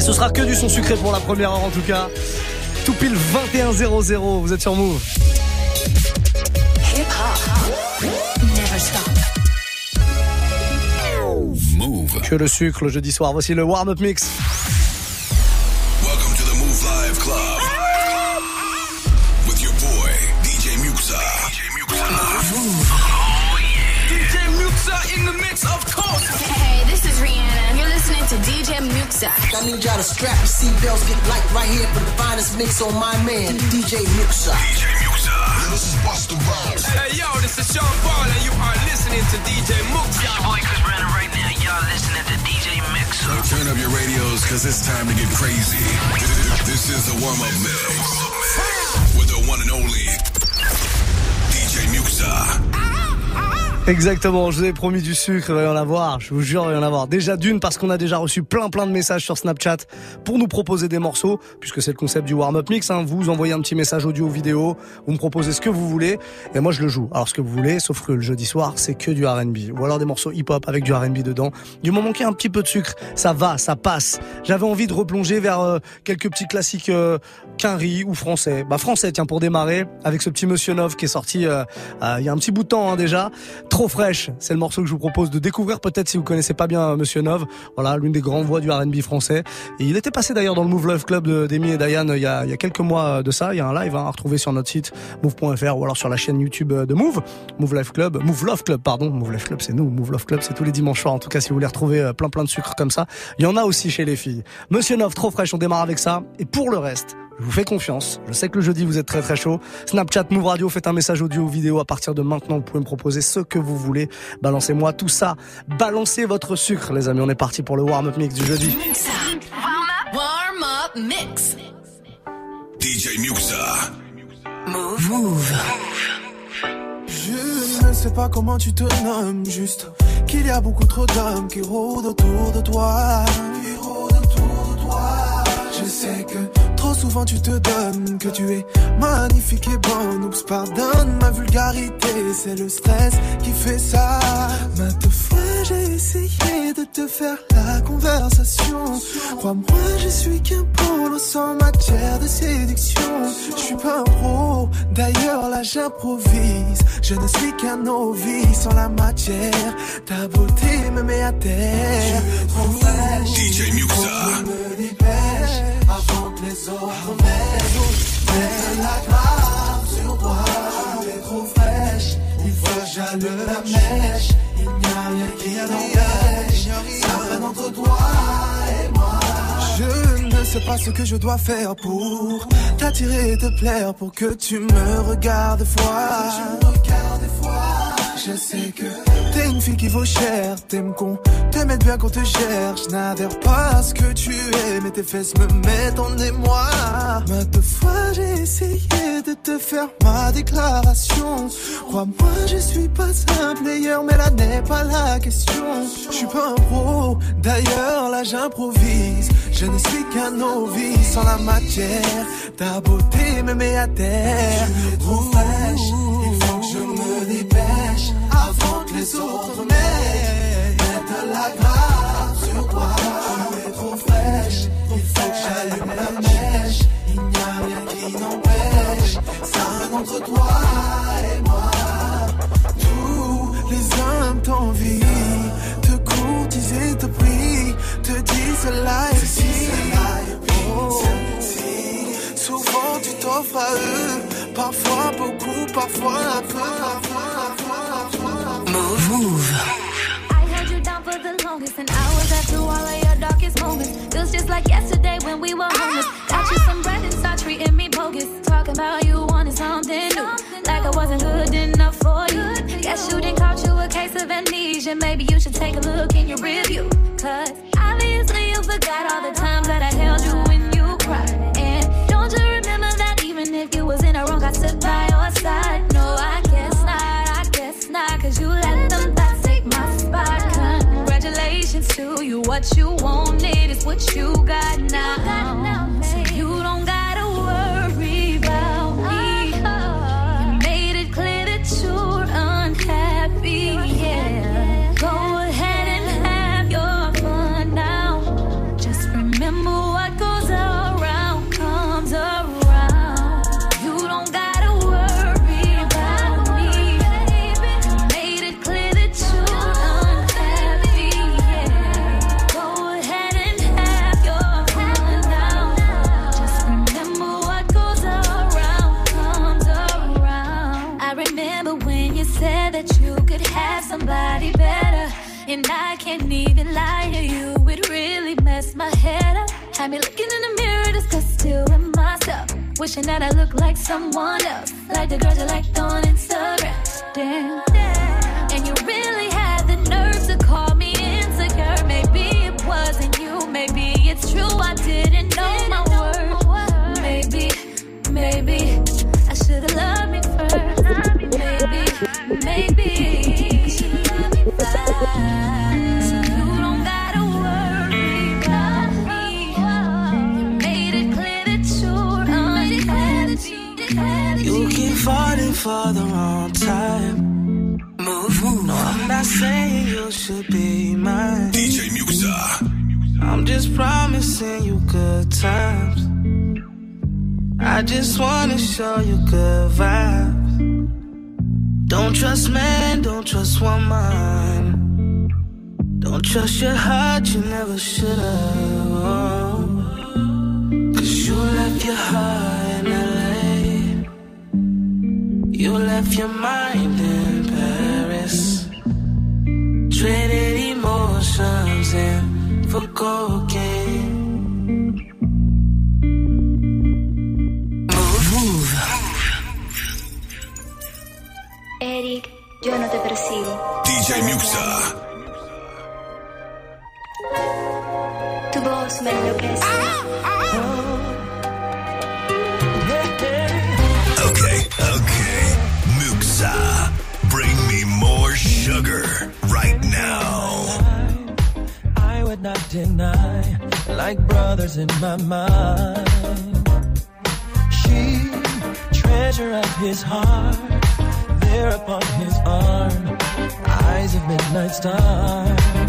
Et ce sera que du son sucré pour la première heure en tout cas. Tout pile 21-0-0, vous êtes sur Move. Move. Que le sucre le jeudi soir. Voici le warm-up mix. I need y'all to strap your seatbelts, get light right here for the finest mix on my man, DJ Muxa. DJ Muxa. Yeah, this is Busta Rhymes. Hey, yo, this is Sean Paul, and you are listening to DJ Muxa. Your boy Chris Brandon right now. Y'all listening to DJ Muxa. Turn up your radios, cause it's time to get crazy. This is the warm-up mix. With the one and only DJ Muxa. Exactement, je vous ai promis du sucre, il va y en avoir, je vous jure, il va y en avoir. Déjà d'une, parce qu'on a déjà reçu plein plein de messages sur Snapchat pour nous proposer des morceaux, puisque c'est le concept du warm-up mix, hein. vous envoyez un petit message audio vidéo, vous me proposez ce que vous voulez, et moi je le joue. Alors ce que vous voulez, sauf que le jeudi soir, c'est que du R&B, ou alors des morceaux hip-hop avec du R&B dedans. Du moment qu'il y a un petit peu de sucre, ça va, ça passe. J'avais envie de replonger vers euh, quelques petits classiques euh, ou français. Bah français, tiens, pour démarrer, avec ce petit Monsieur Nov qui est sorti euh, euh, il y a un petit bout de temps hein, déjà. Trop fraîche, c'est le morceau que je vous propose de découvrir peut-être si vous connaissez pas bien Monsieur Nov. Voilà, l'une des grandes voix du R&B français. Il était passé d'ailleurs dans le Move Love Club d'Amy et Diane il y, a, quelques mois de ça. Il y a un live hein, à retrouver sur notre site move.fr ou alors sur la chaîne YouTube de Move, Move Life Club, Move Love Club, pardon. Move Life Club, c'est nous. Move Love Club, c'est tous les dimanches soirs. En tout cas, si vous voulez retrouver euh, plein plein de sucre comme ça, il y en a aussi chez les filles. Monsieur Nov, trop fraîche, on démarre avec ça. Et pour le reste, je vous fais confiance. Je sais que le jeudi, vous êtes très très chaud. Snapchat, Move Radio, faites un message audio ou vidéo. À partir de maintenant, vous pouvez me proposer ce que vous voulez. Balancez-moi tout ça. Balancez votre sucre, les amis. On est parti pour le warm-up mix du jeudi. Warm-up mix. DJ Muxa. Move. Move. Je ne sais pas comment tu te nommes, juste qu'il y a beaucoup trop d'hommes qui rôdent autour de toi. Qui rôdent autour de toi. Je sais que souvent tu te donnes que tu es magnifique et bonne. Oups, pardonne ma vulgarité, c'est le stress qui fait ça. Maintes fois j'ai essayé de te faire la conversation. Crois-moi, je suis qu'un polo sans matière de séduction. Je suis pas un pro, d'ailleurs là j'improvise. Je ne suis qu'un novice en la matière. Ta beauté me met à terre. DJ Musa mais la grave sur toi. Tu es trop fraîche, il faut que j'allume la mèche. Il n'y a rien qui n'empêche, ça freine entre toi et moi. Je ne sais pas ce que je dois faire pour t'attirer et te plaire, pour que tu me regardes fois. Je sais que une fille qui vaut cher, t'aimes qu'on t'aimes bien qu'on te cherche. N'adhère pas à ce que tu es, mais tes fesses me mettent en émoi. Maintes fois j'ai essayé de te faire ma déclaration. Crois-moi, je suis pas un player, mais là n'est pas la question. Je suis pas un pro, d'ailleurs là j'improvise. Je ne suis qu'un novice en la matière. Ta beauté me met à terre. Tu es trop fraîche, il faut que je me dépêche les autres mettent la grâce sur toi. Tu es trop fraîche, il faut que j'allume la mèche. Il n'y a rien qui n'empêche, ça entre toi et moi. Tous les hommes t'envient, te courtiser, te prient, te disent cela et si. Oh. Souvent tu t'offres à eux, parfois beaucoup, parfois un peu, parfois. Move. Move. I held you down for the longest, and I was all of your darkest moments. Feels just like yesterday when we were homeless. Got you some bread and start treating me bogus. Talking about you wanted something new, like I wasn't good enough for you. Guess you didn't caught you a case of amnesia. Maybe you should take a look in your review. Cause obviously you forgot all the times that I held you when you cried. And don't you remember that even if you was in the wrong, I stood by to you, what you wanted is what you got now. You don't lie to you, it really messed my head up. Had me looking in the mirror, disgusted with myself. Wishing that I looked like someone else, like the girls you liked on Instagram. Damn. And you really had the nerve to call me insecure. Maybe it wasn't you, maybe it's true. I didn't know my worth. Maybe, maybe I should've loved me first. Maybe, maybe. falling for the wrong time. Move, move. No, I'm not saying you should be mine. DJ Muxa. I'm just promising you good times. I just wanna show you good vibes. Don't trust man, don't trust woman. Don't trust your heart, you never should've. Cause you left your heart You left your mind in Paris. Traded emotions in for cocaine. Move, move. Eric, yo no te persigo. DJ Muxa. Tu voz me enloquece. Okay, I not deny, like brothers in my mind. She, treasure of his heart, there upon his arm, eyes of midnight stars.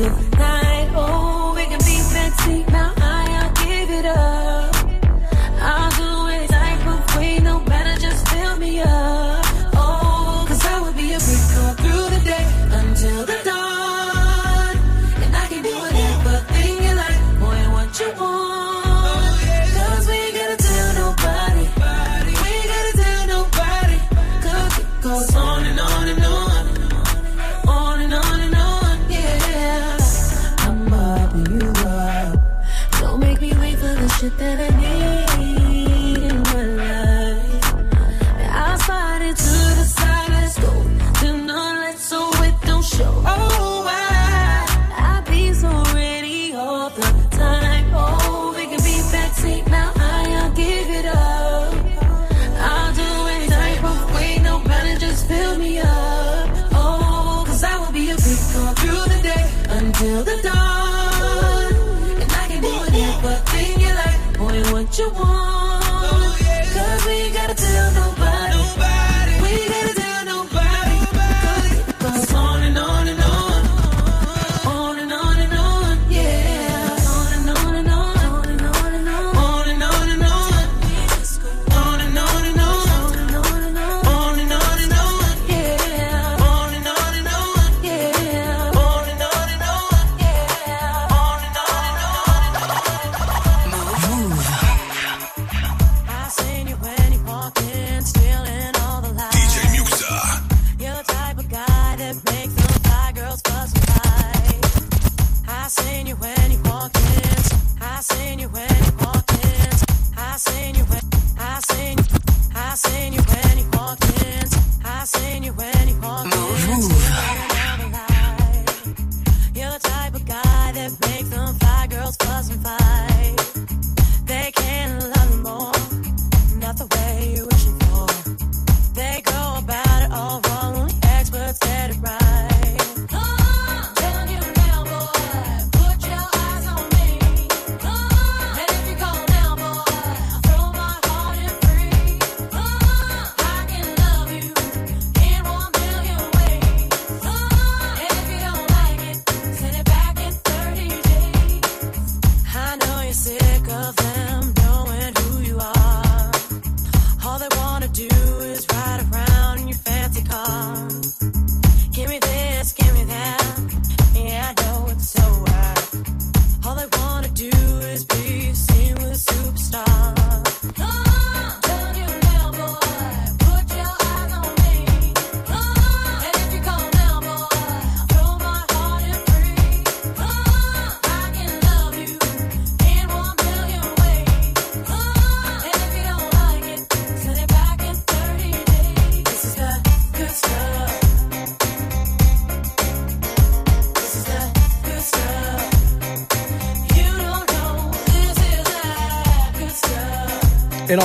do.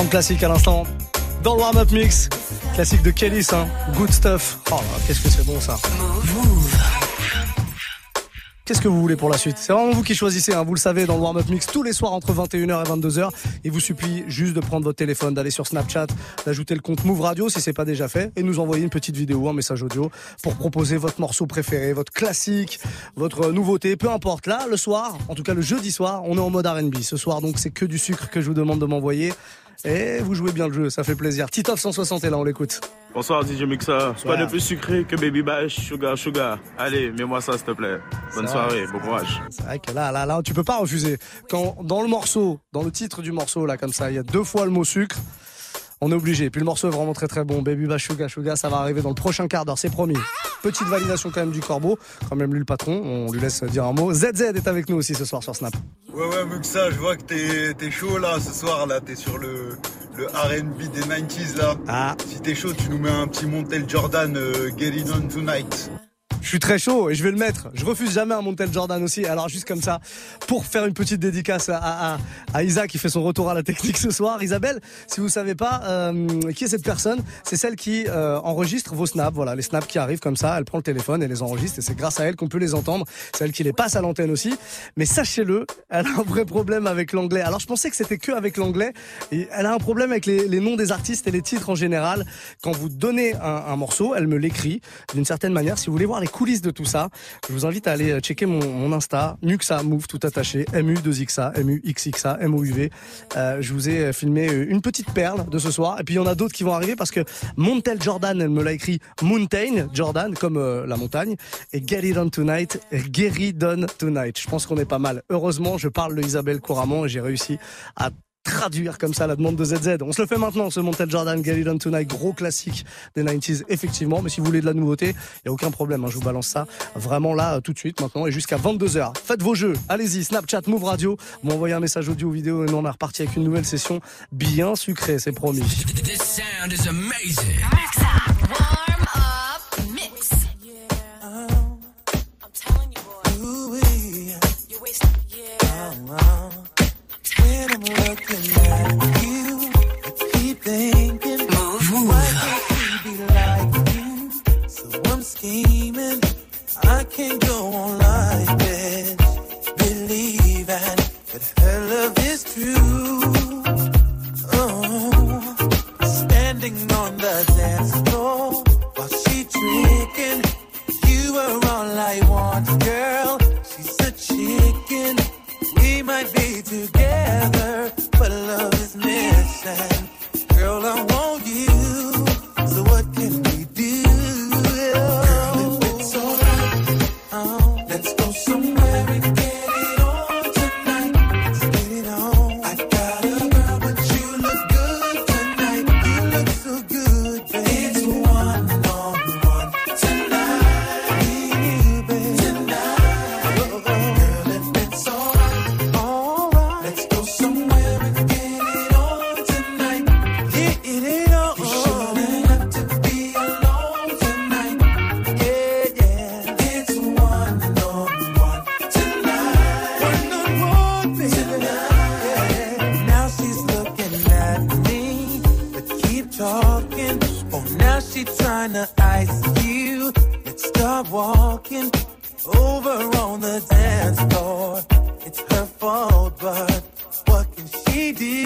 Classique à l'instant dans le warm-up mix. Classique de Kelly, hein. Good stuff. Oh qu'est-ce que c'est bon ça. Qu'est-ce que vous voulez pour la suite? C'est vraiment vous qui choisissez, hein. vous le savez, dans le warm-up mix tous les soirs entre 21h et 22h. Il vous suffit juste de prendre votre téléphone, d'aller sur Snapchat, d'ajouter le compte Move Radio si c'est pas déjà fait, et nous envoyer une petite vidéo, un message audio pour proposer votre morceau préféré, votre classique, votre nouveauté, peu importe. Là, le soir, en tout cas le jeudi soir, on est en mode R&B. Ce soir, donc, c'est que du sucre que je vous demande de m'envoyer. Et vous jouez bien le jeu, ça fait plaisir. Titoff 160 est là, on l'écoute. Bonsoir DJ Mixa. C'est pas de plus sucré que Baby Bash, Sugar Sugar. Allez, mets-moi ça s'il te plaît. Bonne soirée, bon courage. C'est vrai que là, là, là, tu peux pas refuser. Quand dans le morceau, dans le titre du morceau, là, comme ça, il y a deux fois le mot sucre on est obligé. Puis le morceau est vraiment très très bon. Baby Bashuga Suga, ça va arriver dans le prochain quart d'heure, c'est promis. Petite validation quand même du corbeau. Quand même lui le patron, on lui laisse dire un mot. ZZ est avec nous aussi ce soir sur Snap. Ouais ouais Muxa, je vois que t'es chaud là ce soir là, t'es sur le, le RB des 90s là. Ah. Si t'es chaud, tu nous mets un petit Montel Jordan euh, Get It On Tonight. Je suis très chaud et je vais le mettre. Je refuse jamais un Montel Jordan aussi. Alors juste comme ça, pour faire une petite dédicace à, Isa qui fait son retour à la technique ce soir. Isabelle, si vous savez pas euh, qui est cette personne, c'est celle qui euh, enregistre vos snaps. Voilà, les snaps qui arrivent comme ça, elle prend le téléphone et les enregistre et c'est grâce à elle qu'on peut les entendre. C'est elle qui les passe à l'antenne aussi. Mais sachez-le, elle a un vrai problème avec l'anglais. Alors je pensais que c'était que avec l'anglais. Elle a un problème avec les, les, noms des artistes et les titres en général. Quand vous donnez un, un morceau, elle me l'écrit d'une certaine manière. Si vous voulez voir les coulisses de tout ça, je vous invite à aller euh, checker mon, Insta, Muxa Move tout attaché, MU2XA, MUXXA, MOUV. Euh, je vous ai euh, filmé euh, une petite perle de ce soir. Et puis il y en a d'autres qui vont arriver parce que Montel Jordan, elle me l'a écrit Mountain Jordan, comme la montagne. Et Get It On Tonight, Gary Done Tonight. Je pense qu'on est pas mal. Heureusement, je parle de Isabelle couramment et j'ai réussi à traduire comme ça la demande de ZZ. On se le fait maintenant, ce Montel Jordan, Get It On Tonight, gros classique des 90s, effectivement. Mais si vous voulez de la nouveauté, il y a aucun problème. Hein, je vous balance ça vraiment là, tout de suite, maintenant, et jusqu'à 22h. Faites vos jeux. Allez-y, Snapchat, Move Radio. Vous m'envoyez un message audio ou vidéo et nous on est reparti avec une nouvelle session bien sucrée, c'est promis. This sound is amazing. But what can she do?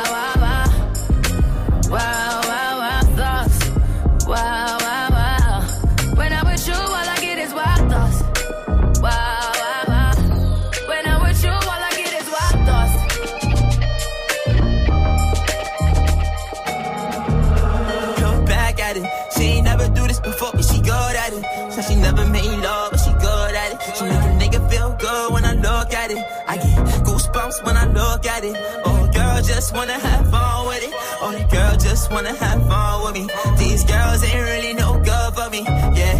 At it. Oh, girl, just wanna have fun with it. Oh, girl just wanna have fun with me. These girls ain't really no good for me. Yeah.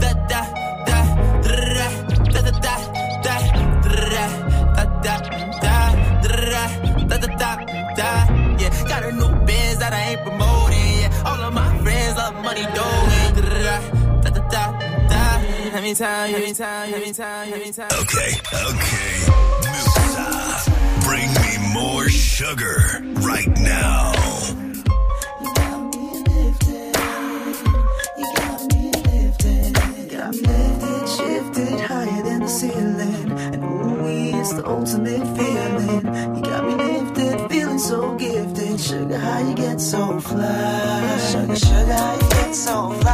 Da da da da da da da da da da da da da da da. Yeah, got a new biz that I ain't promoting. Yeah, all of my friends love money doing. Let me tell you, let me tell you, let me tell you, let me tell you. Okay, okay. Musa, bring me more sugar right now. Got me lifted, shifted higher than the ceiling. And ooh, it's the ultimate feeling. You got me lifted, feeling so gifted. Sugar, how you get so fly? Sugar, sugar, how you get so fly?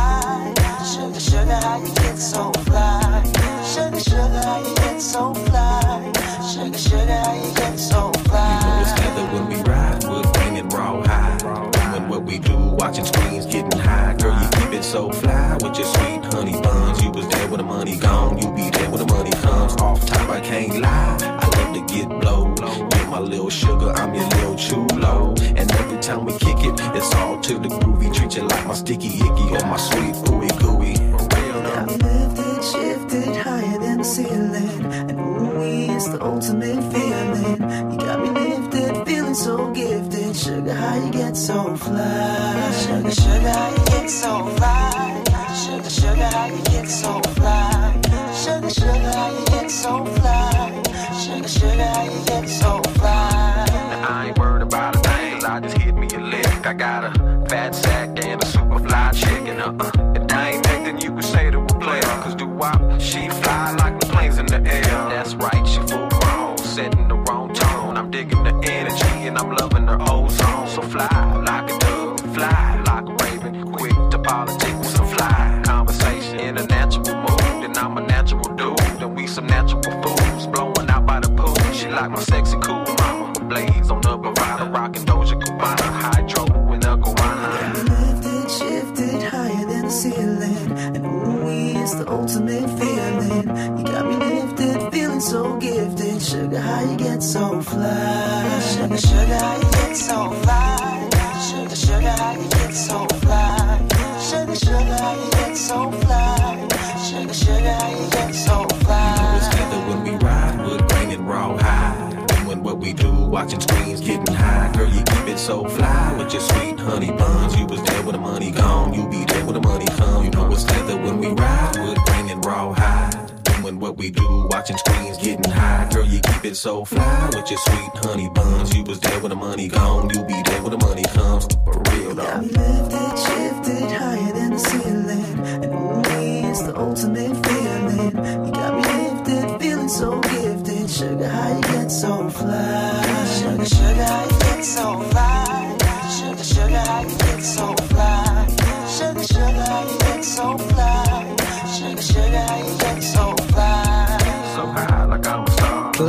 Get so fly? Sugar, sugar, how you get so fly? It's together when we ride, we're banging raw high. Doing what we do, watching screens, getting high. Girl, you keep it so fly with your sweet honey buns. You was there when the money gone, you be there when the money comes. Off top, I can't lie. I love to get blow. You're my little sugar, I'm your little chulo. And every time we kick it, it's all to the groovy. Treat you like my sticky icky or my sweet ooey gooey. For real, Got though. me lifted, shifted higher the ceiling. And ooh, it's the ultimate feeling. You got me lifted, feeling so gifted. Sugar, how you get so fly? Sugar, sugar, how you get so fly? Sugar, sugar, how you get so fly? Sugar, sugar, how you get so fly? Sugar, sugar, how you get so fly? I ain't worried about a thing, 'cause I just hit me a lick. I got a fat sack and a super fly chicken. Uh-uh. If I ain't nothing you can say to a player, cause do wop, she fly like my sexy cool mama. Blaze on the Barada, rockin' Doja Cubana, hydro and a guana. Lifted, shifted higher than the ceiling. And ooh, it's the ultimate feeling. You got me lifted, feeling so gifted. Sugar, how you get so fly? Sugar, sugar, how you get so fly? Watching screens, getting high. Girl, you keep it so fly with your sweet honey buns. You was there when the money gone, you be there when the money come. You know it's together when we ride, wood grain and raw high. Doing what we do, watching screens, getting high. Girl, you keep it so fly with your sweet honey buns. You was there when the money gone, you be there when the money comes. For real though. Got me lifted, shifted higher than the ceiling. And ooh, it's the ultimate feeling. You got me lifted, feeling so gifted. Sugar, how you get so fly? Sugar, sugar, how you get so fly? Sugar, sugar, how you get so fly? Sugar, sugar, how you get so fly?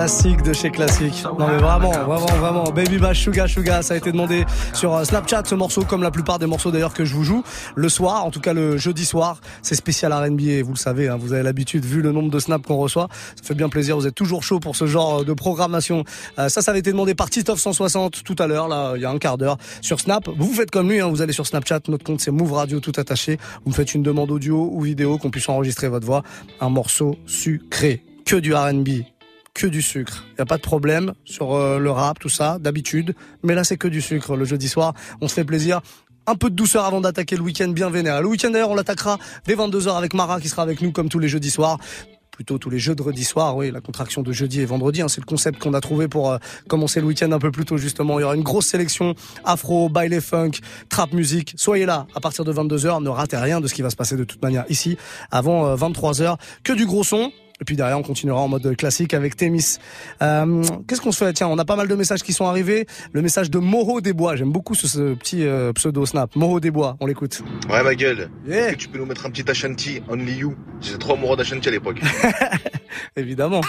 Classique de chez classique. Non mais vraiment, vraiment, vraiment. Baby Bash Suga Suga, ça a été demandé sur euh, Snapchat ce morceau, comme la plupart des morceaux d'ailleurs que je vous joue le soir, en tout cas le jeudi soir. C'est spécial R&B et vous le savez, hein, vous avez l'habitude vu le nombre de snaps qu'on reçoit. Ça fait bien plaisir, vous êtes toujours chaud pour ce genre de programmation. Euh, ça, ça avait été demandé par Titoff 160 tout à l'heure, là, il y a un quart d'heure sur Snap. Vous faites comme lui, hein, vous allez sur Snapchat, notre compte c'est Move Radio tout attaché. Vous me faites une demande audio ou vidéo qu'on puisse enregistrer votre voix. Un morceau sucré, que du R&B que du sucre. Il y a pas de problème sur euh, le rap, tout ça, d'habitude. Mais là, c'est que du sucre. Le jeudi soir, on se fait plaisir. Un peu de douceur avant d'attaquer le week-end bien vénère. Le week-end d'ailleurs, on l'attaquera dès 22h avec Mara qui sera avec nous comme tous les jeudis soirs. Plutôt tous les jeudredis soirs, oui, la contraction de jeudi et vendredi, hein, c'est le concept qu'on a trouvé pour euh, commencer le week-end un peu plus tôt justement. Il y aura une grosse sélection afro, baile funk, trap musique. Soyez là à partir de 22h, ne ratez rien de ce qui va se passer de toute manière ici avant euh, 23h. Que du gros son. Et puis derrière, on continuera en mode classique avec Témis. Euh, Qu'est-ce qu'on se fait? Tiens, on a pas mal de messages qui sont arrivés. Le message de Moreau des Bois. J'aime beaucoup ce, ce petit euh, pseudo snap. Moreau des Bois, on l'écoute. Ouais, ma gueule. Yeah. Est-ce que tu peux nous mettre un petit Ashanti, Only You? J'étais trop amoureux d'Ashanti à l'époque. Évidemment.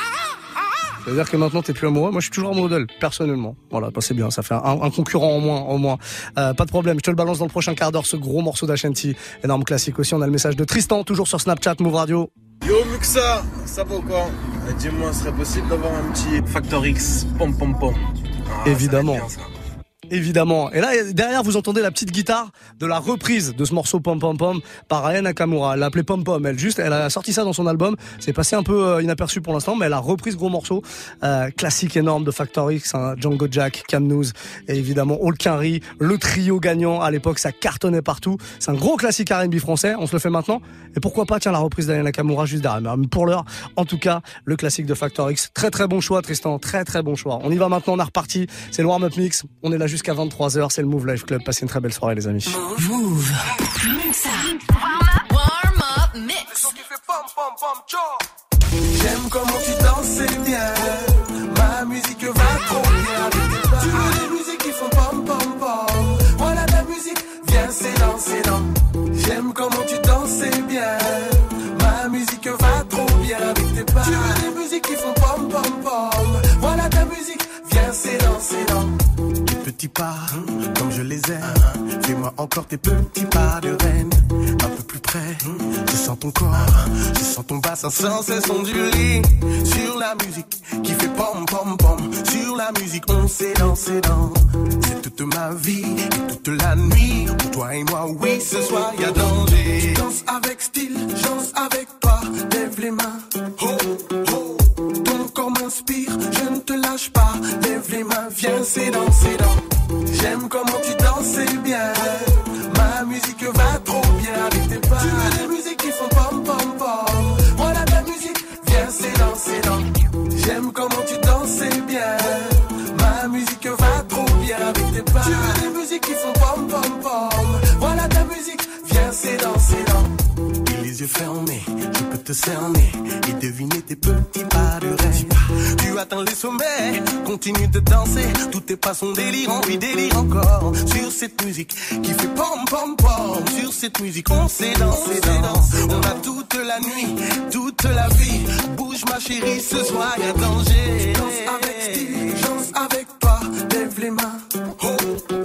C'est-à-dire que maintenant t'es plus amoureux. Moi, je suis toujours amoureux d'elle, personnellement. Voilà, bah, c'est bien. Ça fait un, un concurrent en moins, au moins. Euh, pas de problème. Je te le balance dans le prochain quart d'heure, ce gros morceau d'Ashanti. Énorme classique aussi. On a le message de Tristan, toujours sur Snapchat, Move Radio. Yo Muxa, ça va ou quoi? Dis-moi, serait possible d'avoir un petit Factor X pom pom pom. Ah, Évidemment. ça Évidemment. Et là, derrière, vous entendez la petite guitare de la reprise de ce morceau Pom Pom Pom par Aya Nakamura. Elle l'a appelé Pom Pom. Elle juste, elle a sorti ça dans son album. C'est passé un peu euh, inaperçu pour l'instant, mais elle a repris ce gros morceau euh, classique énorme de Factor X, hein, Django Jack, Cam News et évidemment All Quinry, le trio gagnant. À l'époque, ça cartonnait partout. C'est un gros classique R&B français. On se le fait maintenant. Et pourquoi pas, tiens, la reprise d'Aya Nakamura juste derrière. Mais pour l'heure, en tout cas, le classique de Factor X. Très très bon choix, Tristan. Très très bon choix. On y va maintenant. On est reparti. C'est le warm-up mix. On est là jusqu'à 23h. C'est le Move Life Club. Passez une très belle soirée, les amis. Move. Warm up mix. J'aime comment tu danses bien. Ma musique va trop bien. Tu veux des musiques qui font pom pom pom. Voilà ta musique, viens c'est dans, c'est dans. J'aime comment tu danses bien. Ma musique va trop bien avec tes pas. Tu veux des musiques qui font pom pom pom. Voilà ta musique, viens c'est dans, c'est dans. Petits pas, comme je les aime. Fais-moi encore tes petits pas de reine. Un peu plus près, je sens ton corps, je sens ton bassin sans cesse onduler. Sur la musique qui fait pom pom pom. Sur la musique, on s'est dansé dans. C'est toute ma vie et toute la nuit. Pour toi et moi, oui, ce soir y a danger. Danse avec style, danse avec toi. Lève les mains. Oh, oh. Ton corps m'inspire, je te lâche pas. Lève les mains, viens, c'est dans, c'est dans. J'aime comment tu danses bien. Ma musique va trop bien avec tes pas. Tu veux des musiques qui font pom pom pom. Voilà ta musique, viens, c'est dans, c'est dans. J'aime comment tu danses bien. Ma musique va trop bien avec tes pas. Tu veux des musiques qui font pom pom pom. Voilà ta musique, viens, c'est dans, c'est dans. Yeux fermés, je peux te cerner et deviner tes petits pas de rêve. Tu atteins les sommets, continue de danser. Tous tes pas sont délirants, puis délire encore. Sur cette musique qui fait pom pom pom. Sur cette musique, on s'est dansé, danse. On a toute la nuit, toute la vie. Bouge ma chérie, ce soir y a danger. Danse avec style, danse avec toi. Lève les mains. Oh,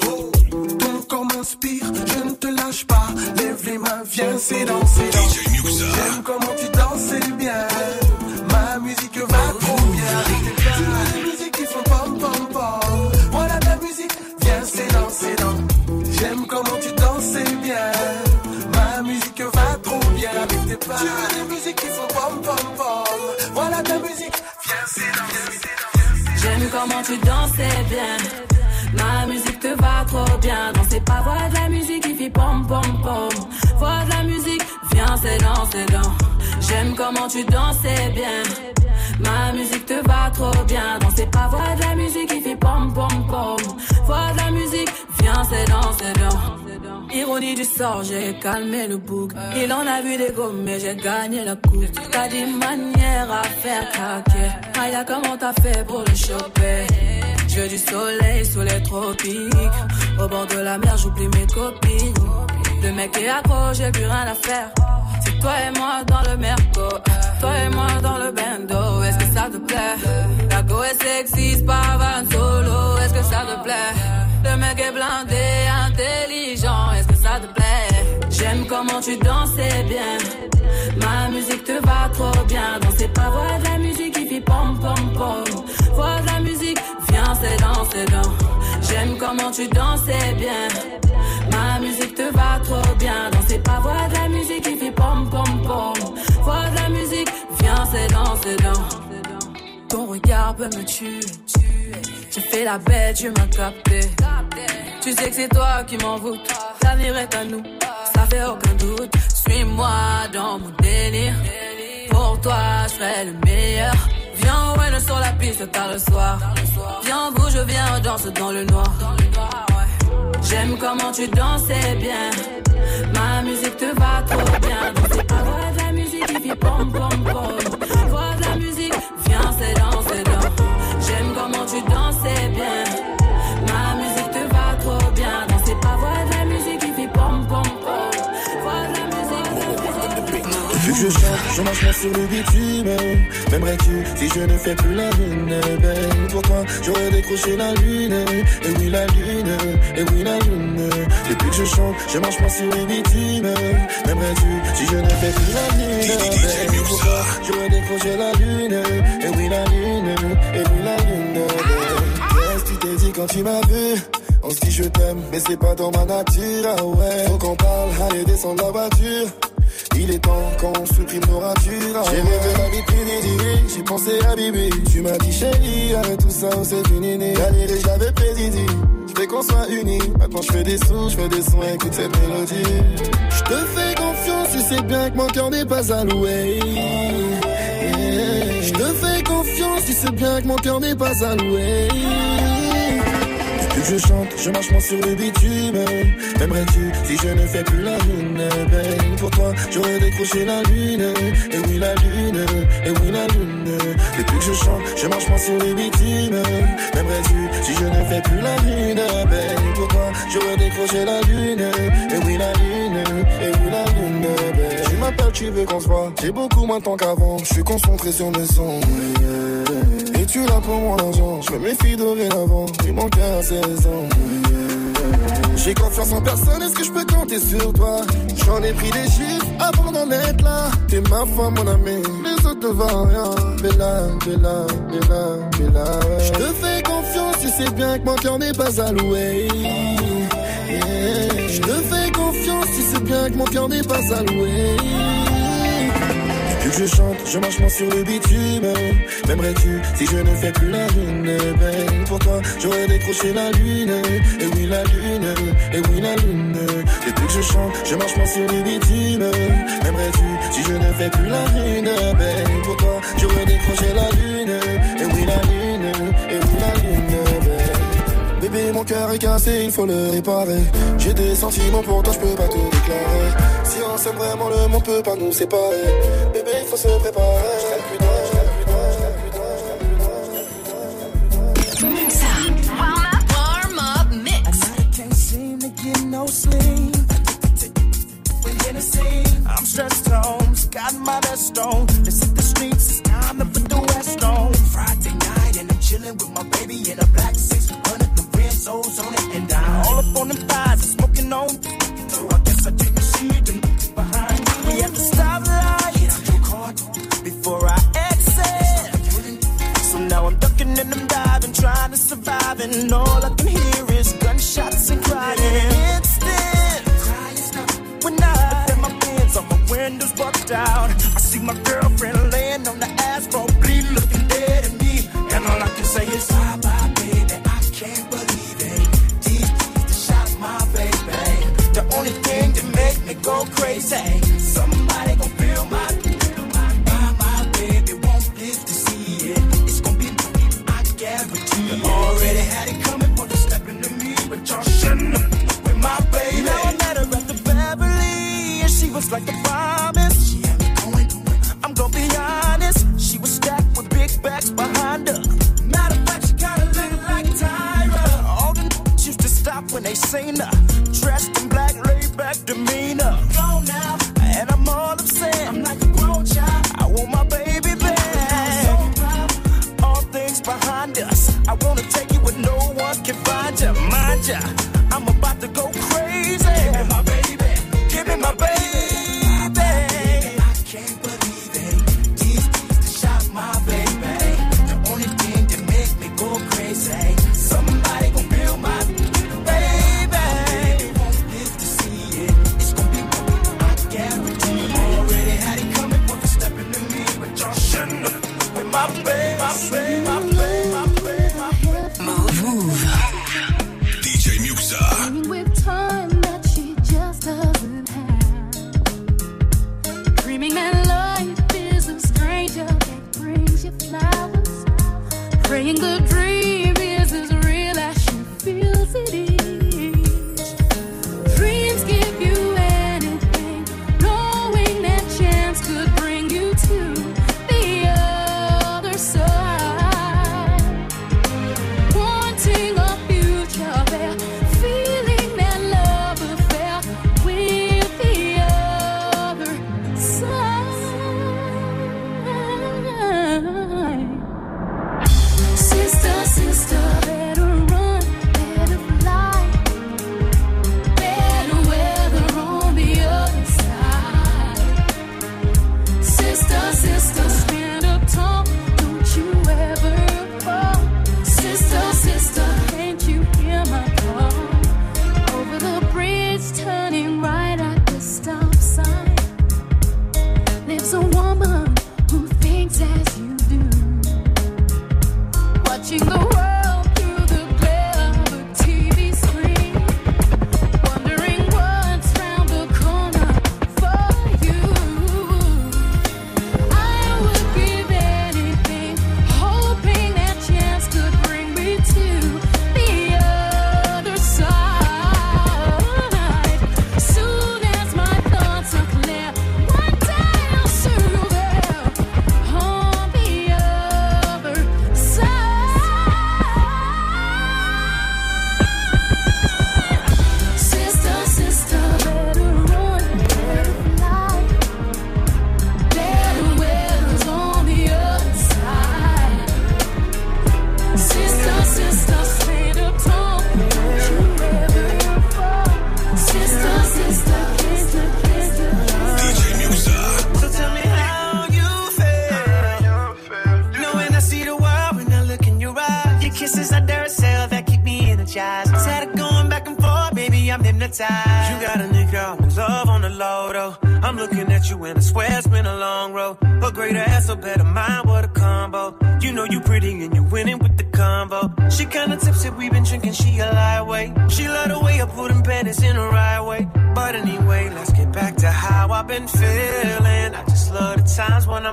oh. Ton corps m'inspire, je ne te lâche pas. Viens, c'est danser. J'aime comment tu danses bien. Ma musique va trop bien. Tu veux des musiques qui font pom pom pom. Voilà ta musique, viens, c'est danser dans. J'aime comment tu danses bien. Ma musique va trop bien avec tes pas. Tu veux des musiques qui font pom pom pom. Voilà ta musique, viens, c'est danser. J'aime comment tu dansais bien. Ma musique te va trop bien. Danser pas, voix de la musique qui fait pom pom pom. Voix de la musique, viens, c'est dans, c'est dans. J'aime comment tu dansais bien. Ma musique te va trop bien. Danser pas, voix de la musique qui fait pom pom pom. Voix de la musique, viens, c'est dans, c'est dans. Ironie du sort, j'ai calmé le bouc. Il en a vu des gommes, mais j'ai gagné la coupe. T'as des manières à faire craquer. Aïe, comment t'as fait pour le choper? Je du soleil sous les tropiques. Au bord de la mer, j'oublie mes copines. Le mec est accro, j'ai plus rien à faire. C'est toi et moi dans le merco. Toi et moi dans le bendo. Est-ce que ça te plaît? La go est sexy, pas van solo. Est-ce que ça te plaît? Le mec est blindé, intelligent. Est-ce que ça te plaît? J'aime comment tu dansais bien. Ma musique te va trop bien. Danser pas, voix de la musique qui fait pom pom pom. Voix de la musique, viens, c'est dans, c'est dans. J'aime comment tu dansais bien. Ma musique te va trop bien. Danser pas, voix de la musique qui fait pom pom pom. Voix de la musique, viens, c'est dans, c'est dans. Ton regard peut me tuer. J'ai fait la bête, tu m'as capté. Tu sais que c'est toi qui m'envoûte. L'avenir est à nous, ça fait aucun doute. Suis-moi dans mon délire. Pour toi, je serai le meilleur. Viens, ouais, sur la piste tard le soir. Viens, bouge, viens, danse dans le noir. J'aime comment tu dansais bien. Ma musique te va trop bien. Pas, voix de la musique qui fait pom pom pom. Je chante, je marche moi sur le bitume. M'aimerais-tu si je ne fais plus la lune, ben Pour toi, j'aurais décroché la lune. Et oui, la lune, et oui, la lune. Depuis que je chante, je marche moi sur le bitume. M'aimerais-tu si je ne fais plus la lune, ben Pour toi, j'aurais décroché la lune. Et oui, la lune, et oui, la lune. Qu'est-ce que tu t'es dit quand tu m'as vu on se dit je t'aime, mais c'est pas dans ma nature, ah ouais. Faut qu'on parle, allez descendre la voiture. Il est temps qu'on supprime nos ratures. J'ai rêvé la vie plus j'ai pensé à Bibi. Tu m'as dit chérie, arrête tout ça, c'est fini. Galérer, j'avais prédit. Je fais qu'on soit unis. Maintenant je fais des sous, je fais des sons, écoute cette mélodie. Je te fais confiance, tu sais bien que mon cœur n'est pas alloué. Je te fais confiance, tu sais bien que mon cœur n'est pas alloué. Je chante, je marche moi sur le bitume. M'aimerais-tu si je ne fais plus la lune, ben Pour toi, j'aurais décroché la lune. Et oui, la lune, et oui, la lune. Depuis que je chante, je marche moi sur le bitume. M'aimerais-tu si je ne fais plus la lune, ben Pour toi, j'aurais décroché la lune. Et oui, la lune, et oui, la lune, ben Tu m'appelles, tu veux qu'on se voit? J'ai beaucoup moins de temps qu'avant. Je suis concentré sur mes sons. Tu l'as pour mon argent. Je me méfie dorénavant. Tu manques à 16 ans. J'ai confiance en personne, est-ce que je peux compter sur toi? J'en ai pris des chiffres avant d'en être là T'es ma femme, mon ami, les autres ne valent rien Bella, Bella, Bella, Bella. Je te fais confiance, tu sais bien que mon cœur n'est pas alloué Yeah. Je te fais confiance, tu sais bien que mon cœur n'est pas alloué depuis que je chante, je marche moi sur le bitume. M'aimerais-tu si je ne fais plus la lune, ben Pour toi, j'aurais décroché la lune. Et oui, la lune, et oui, la lune. Depuis que je chante, je marche moi sur le bitume. M'aimerais-tu si je ne fais plus la lune, ben Pour toi, j'aurais décroché la lune. Et oui, la lune, et oui, la lune, ben Bébé, mon cœur est cassé, il faut le réparer. J'ai des sentiments pour toi, je peux pas te déclarer. S'aime vraiment, le monde peut pas nous séparer. Bébé, il faut se préparer. Je rêve plus tard, je rêve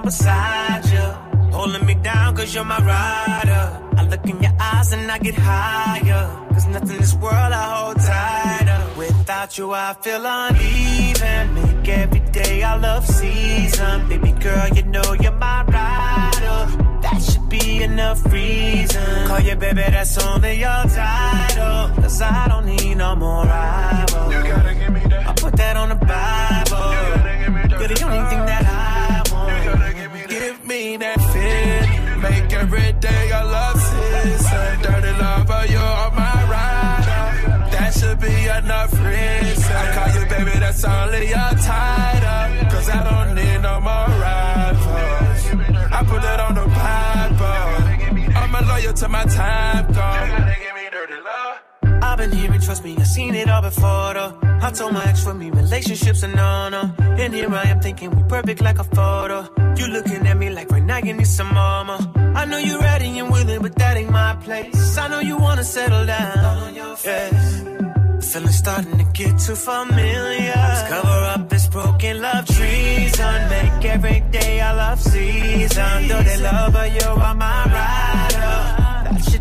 beside you. Holding me down cause you're my rider. I look in your eyes and I get higher. Cause nothing in this world I hold tighter. Without you, I feel uneven. Make every day I love season. Baby girl, you know you're my rider. That should be enough reason. Call you baby, that's only your title. Cause I don't need no more rivals. You gotta give me that. I put that on the Bible. Every day a love season. Dirty lover, you're my rider. That should be enough reason. I call you baby, that's only your title. Cause I don't need no more rivals. I put that on the Bible. Uh. I'm a lawyer to my time, gone. I've been hearing, trust me, I've seen it all before though. I told my ex for me, relationships are no no. And here I am thinking we perfect like a photo. You looking at me like right now you need some mama. I know you're ready and willing, but that ain't my place. I know you wanna settle down. Yeah. Feeling starting to get too familiar. Let's cover up this broken love treason. Make every day a love season. Though they love her, you are my rider. Oh.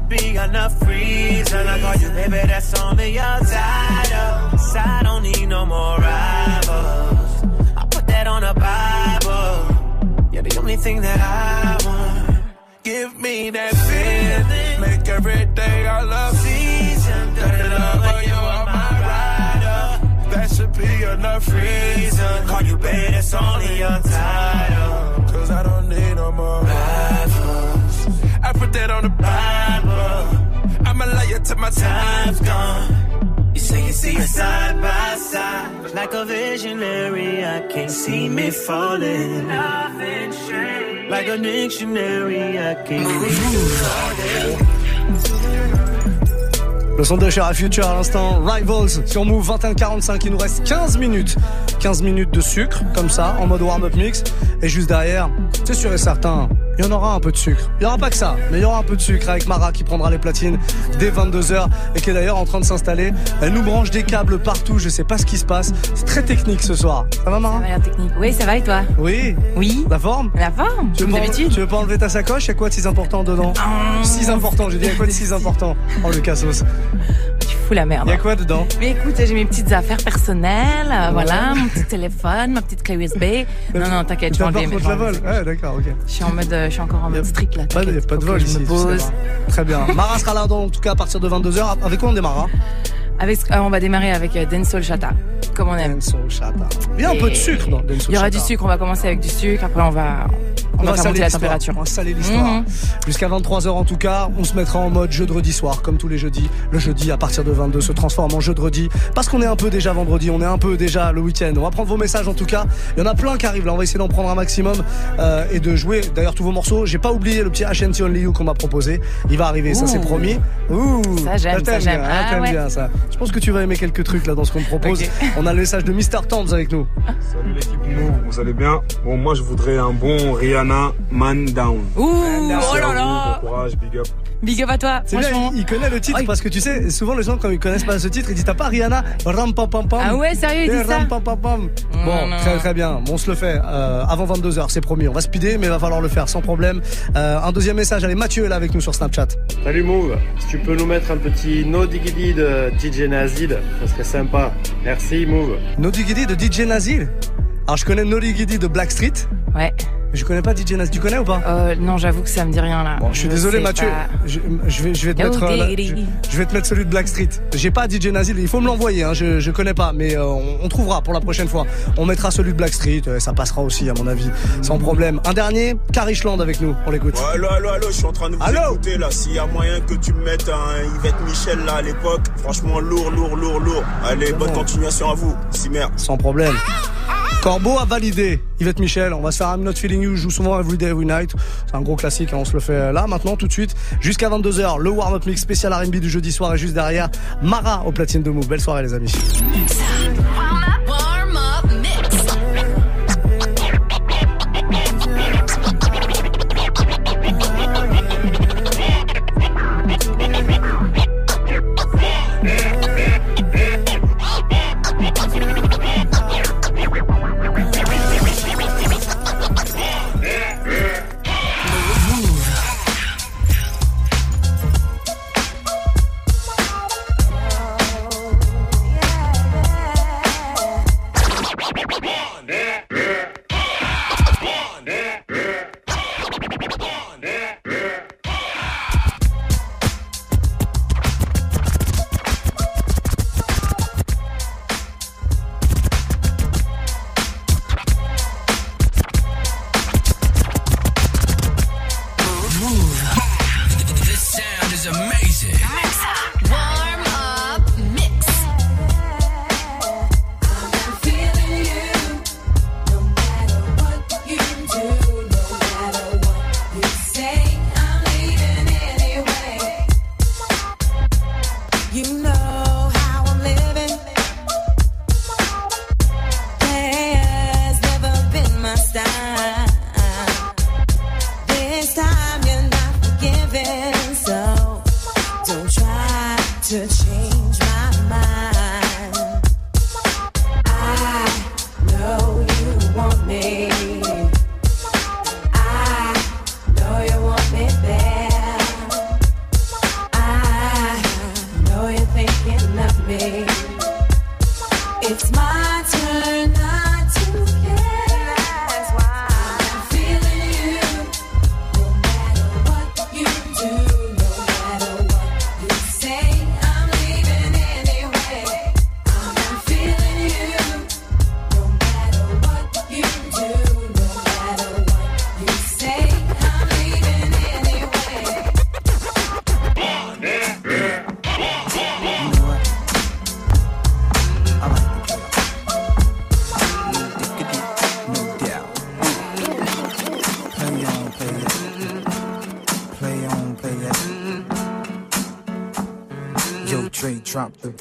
That be enough reason. I call you baby, that's only your title. 'Cause I don't need no more rivals. I put that on the Bible. You're the only thing that I want. Give me that feeling. Make every day I love season. Dirty lover, you are my rider. That should be enough reason. Call you baby, that's only your title. Cause I don't need no more rivals. I put that on the Bible. I'm a liar till my time's gone. You say you see us side by side. Like a visionary, I can't see me falling. Nothing changed. Like a dictionary, I can't read Le son de Cher Future à l'instant, Rivals sur Move 21-45, il nous reste 15 minutes. 15 minutes de sucre, comme ça, en mode warm-up mix. Et juste derrière, c'est sûr et certain, il y en aura un peu de sucre. Il y aura pas que ça, mais il y aura un peu de sucre avec Mara qui prendra les platines dès 22h et qui est d'ailleurs en train de s'installer. Elle nous branche des câbles partout, je sais pas ce qui se passe. C'est très technique ce soir. Ça va Mara? Ça va l'air technique. Oui, ça va et toi? Oui. Oui. La forme? La forme, tu veux, comme pas, d'habitude. tu veux pas enlever ta sacoche? Il y a quoi de si important dedans? Si important, j'ai dit il y a quoi de si important Oh le cassos. Tu fous la merde. Il y a quoi dedans? Mais écoute, j'ai mes petites affaires personnelles, euh, voilà, mon petit téléphone, ma petite clé USB. Non, non, t'inquiète, je vais enlever. contre la vol. Ouais, d'accord, ok. Je suis en mode, euh, je suis encore en mode strict là. Pas, y a pas de vol ici. Très bien. Mara sera là donc, en tout cas à partir de 22h. Avec quoi on démarre hein? Avec, euh, on va démarrer avec euh, Dancehall Chata, comme on aime. Dancehall Chata. Il y a un peu de sucre dans Il y aura du sucre, on va commencer avec du sucre, après on va, on, va, faire saler monter la l'histoire. température. On va saler l'histoire. Mhm. Jusqu'à 23h en tout cas, on se mettra en mode jeudi soir, comme tous les jeudis. Le jeudi à partir de 22 se transforme en jeudi parce qu'on est un peu déjà vendredi, on est un peu déjà le week-end. On va prendre vos messages en tout cas. Il y en a plein qui arrivent là, on va essayer d'en prendre un maximum euh, et de jouer d'ailleurs tous vos morceaux. J'ai pas oublié le petit HNT Only You qu'on m'a proposé. Il va arriver, ça c'est promis. Ouh, Ça, j'aime, ça, j'aime. bien, hein, Ah, ouais. bien ça. Je pense que tu vas aimer quelques trucs là dans ce qu'on te propose. On a le message de Mr. Toms avec nous. Salut l'équipe Move, vous allez bien? Bon, moi je voudrais un bon Rihanna Man Down. Ouh, oh là là. Bon courage, big up. Big up à toi, C'est bien, il, il connaît le titre parce que tu sais, souvent les gens quand ils connaissent pas ce titre, ils disent t'as pas Rihanna? Ram pam pam pam. Ah ouais, sérieux, il dit Eh, ça ram, pam, pam, pam. Bon, non. très très bien. Bon, on se le fait euh, avant 22h, c'est promis. On va speeder, mais il va falloir le faire sans problème. Euh, un deuxième message, allez, Mathieu est là avec nous sur Snapchat. Salut Move, si tu peux nous mettre un petit No Diggity de DJ Nazid, ça serait sympa. Merci Move. No Diggity de DJ Nazil. Alors je connais No Diggity de Blackstreet. Ouais. Mais je connais pas DJ Nazil. Tu connais ou pas Euh, non, j'avoue que ça me dit rien là. Bon, je suis désolé Mathieu, pas. je, je vais, je vais te mettre, euh, je, vais te mettre celui de Blackstreet. J'ai pas DJ Nazil, il faut me l'envoyer, hein, je, je connais pas, mais euh, on, on trouvera pour la prochaine fois. On mettra celui de Blackstreet, euh, ça passera aussi à mon avis, sans problème. Un dernier, Carishland avec nous, on l'écoute. Ouais, allô, allô, allô, je suis en train de vous Allô écouter là. S'il y a moyen que tu me mettes un Yvette Michel là à l'époque, franchement lourd, lourd, lourd, lourd. Allez, bonne continuation à vous. Cimer. Sans problème. Corbeau a validé. Yvette Michel, on va se faire I'm Not Feeling You, je joue souvent Every Day, Every Night. C'est un gros classique, hein, on se le fait là, maintenant, tout de suite. Jusqu'à 22h, le warm-up mix spécial R&B du jeudi soir et juste derrière, Mara au platine de Move. Belle soirée les amis.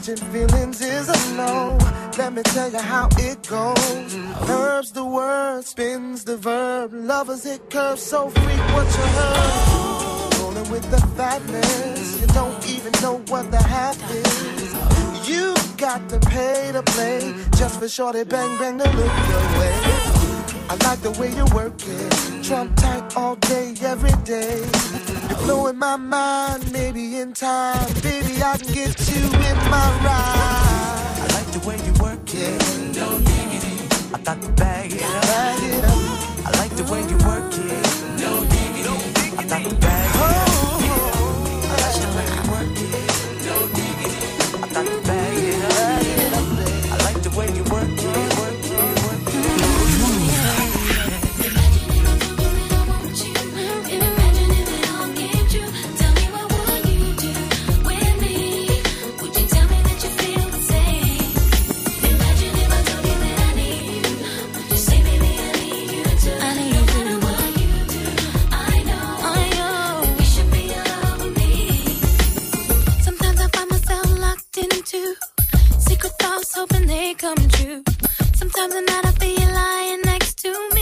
Catching feelings is a no. Let me tell you how it goes. Curves the word, spins the verb. Lovers it curves so freak what you heard. Rolling with the fatness, you don't even know what the half is. You got to pay to play just for shorty bang bang to look your way. I like the way you work it, trump tight all day, every day. Blowing my mind, maybe in time, baby I can get you in my ride. I like the way you work it. I got to bag it up. Bag it up. I like the way you work it. I got to bag it up. come true. Sometimes I'm out, I feel lying next to me.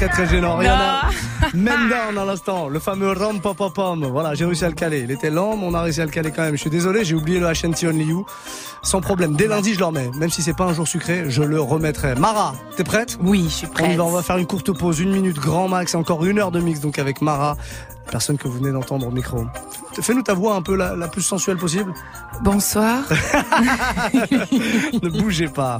Très très gênant. Rihanna, Men Down à l'instant, le fameux Ram Pam. Voilà, j'ai réussi à le caler. Il était lent, mais on a réussi à le caler quand même. Je suis désolé, j'ai oublié le HNT Only You. Sans problème. Dès lundi, je le remets. Même si c'est pas un jour sucré, je le remettrai. Mara, t'es prête? Oui, je suis on, prête. va, on va faire une courte pause, une minute grand max, et encore une heure de mix donc avec Mara, personne que vous venez d'entendre au micro. Fais-nous ta voix un peu la, la plus sensuelle possible. Bonsoir. ne bougez pas.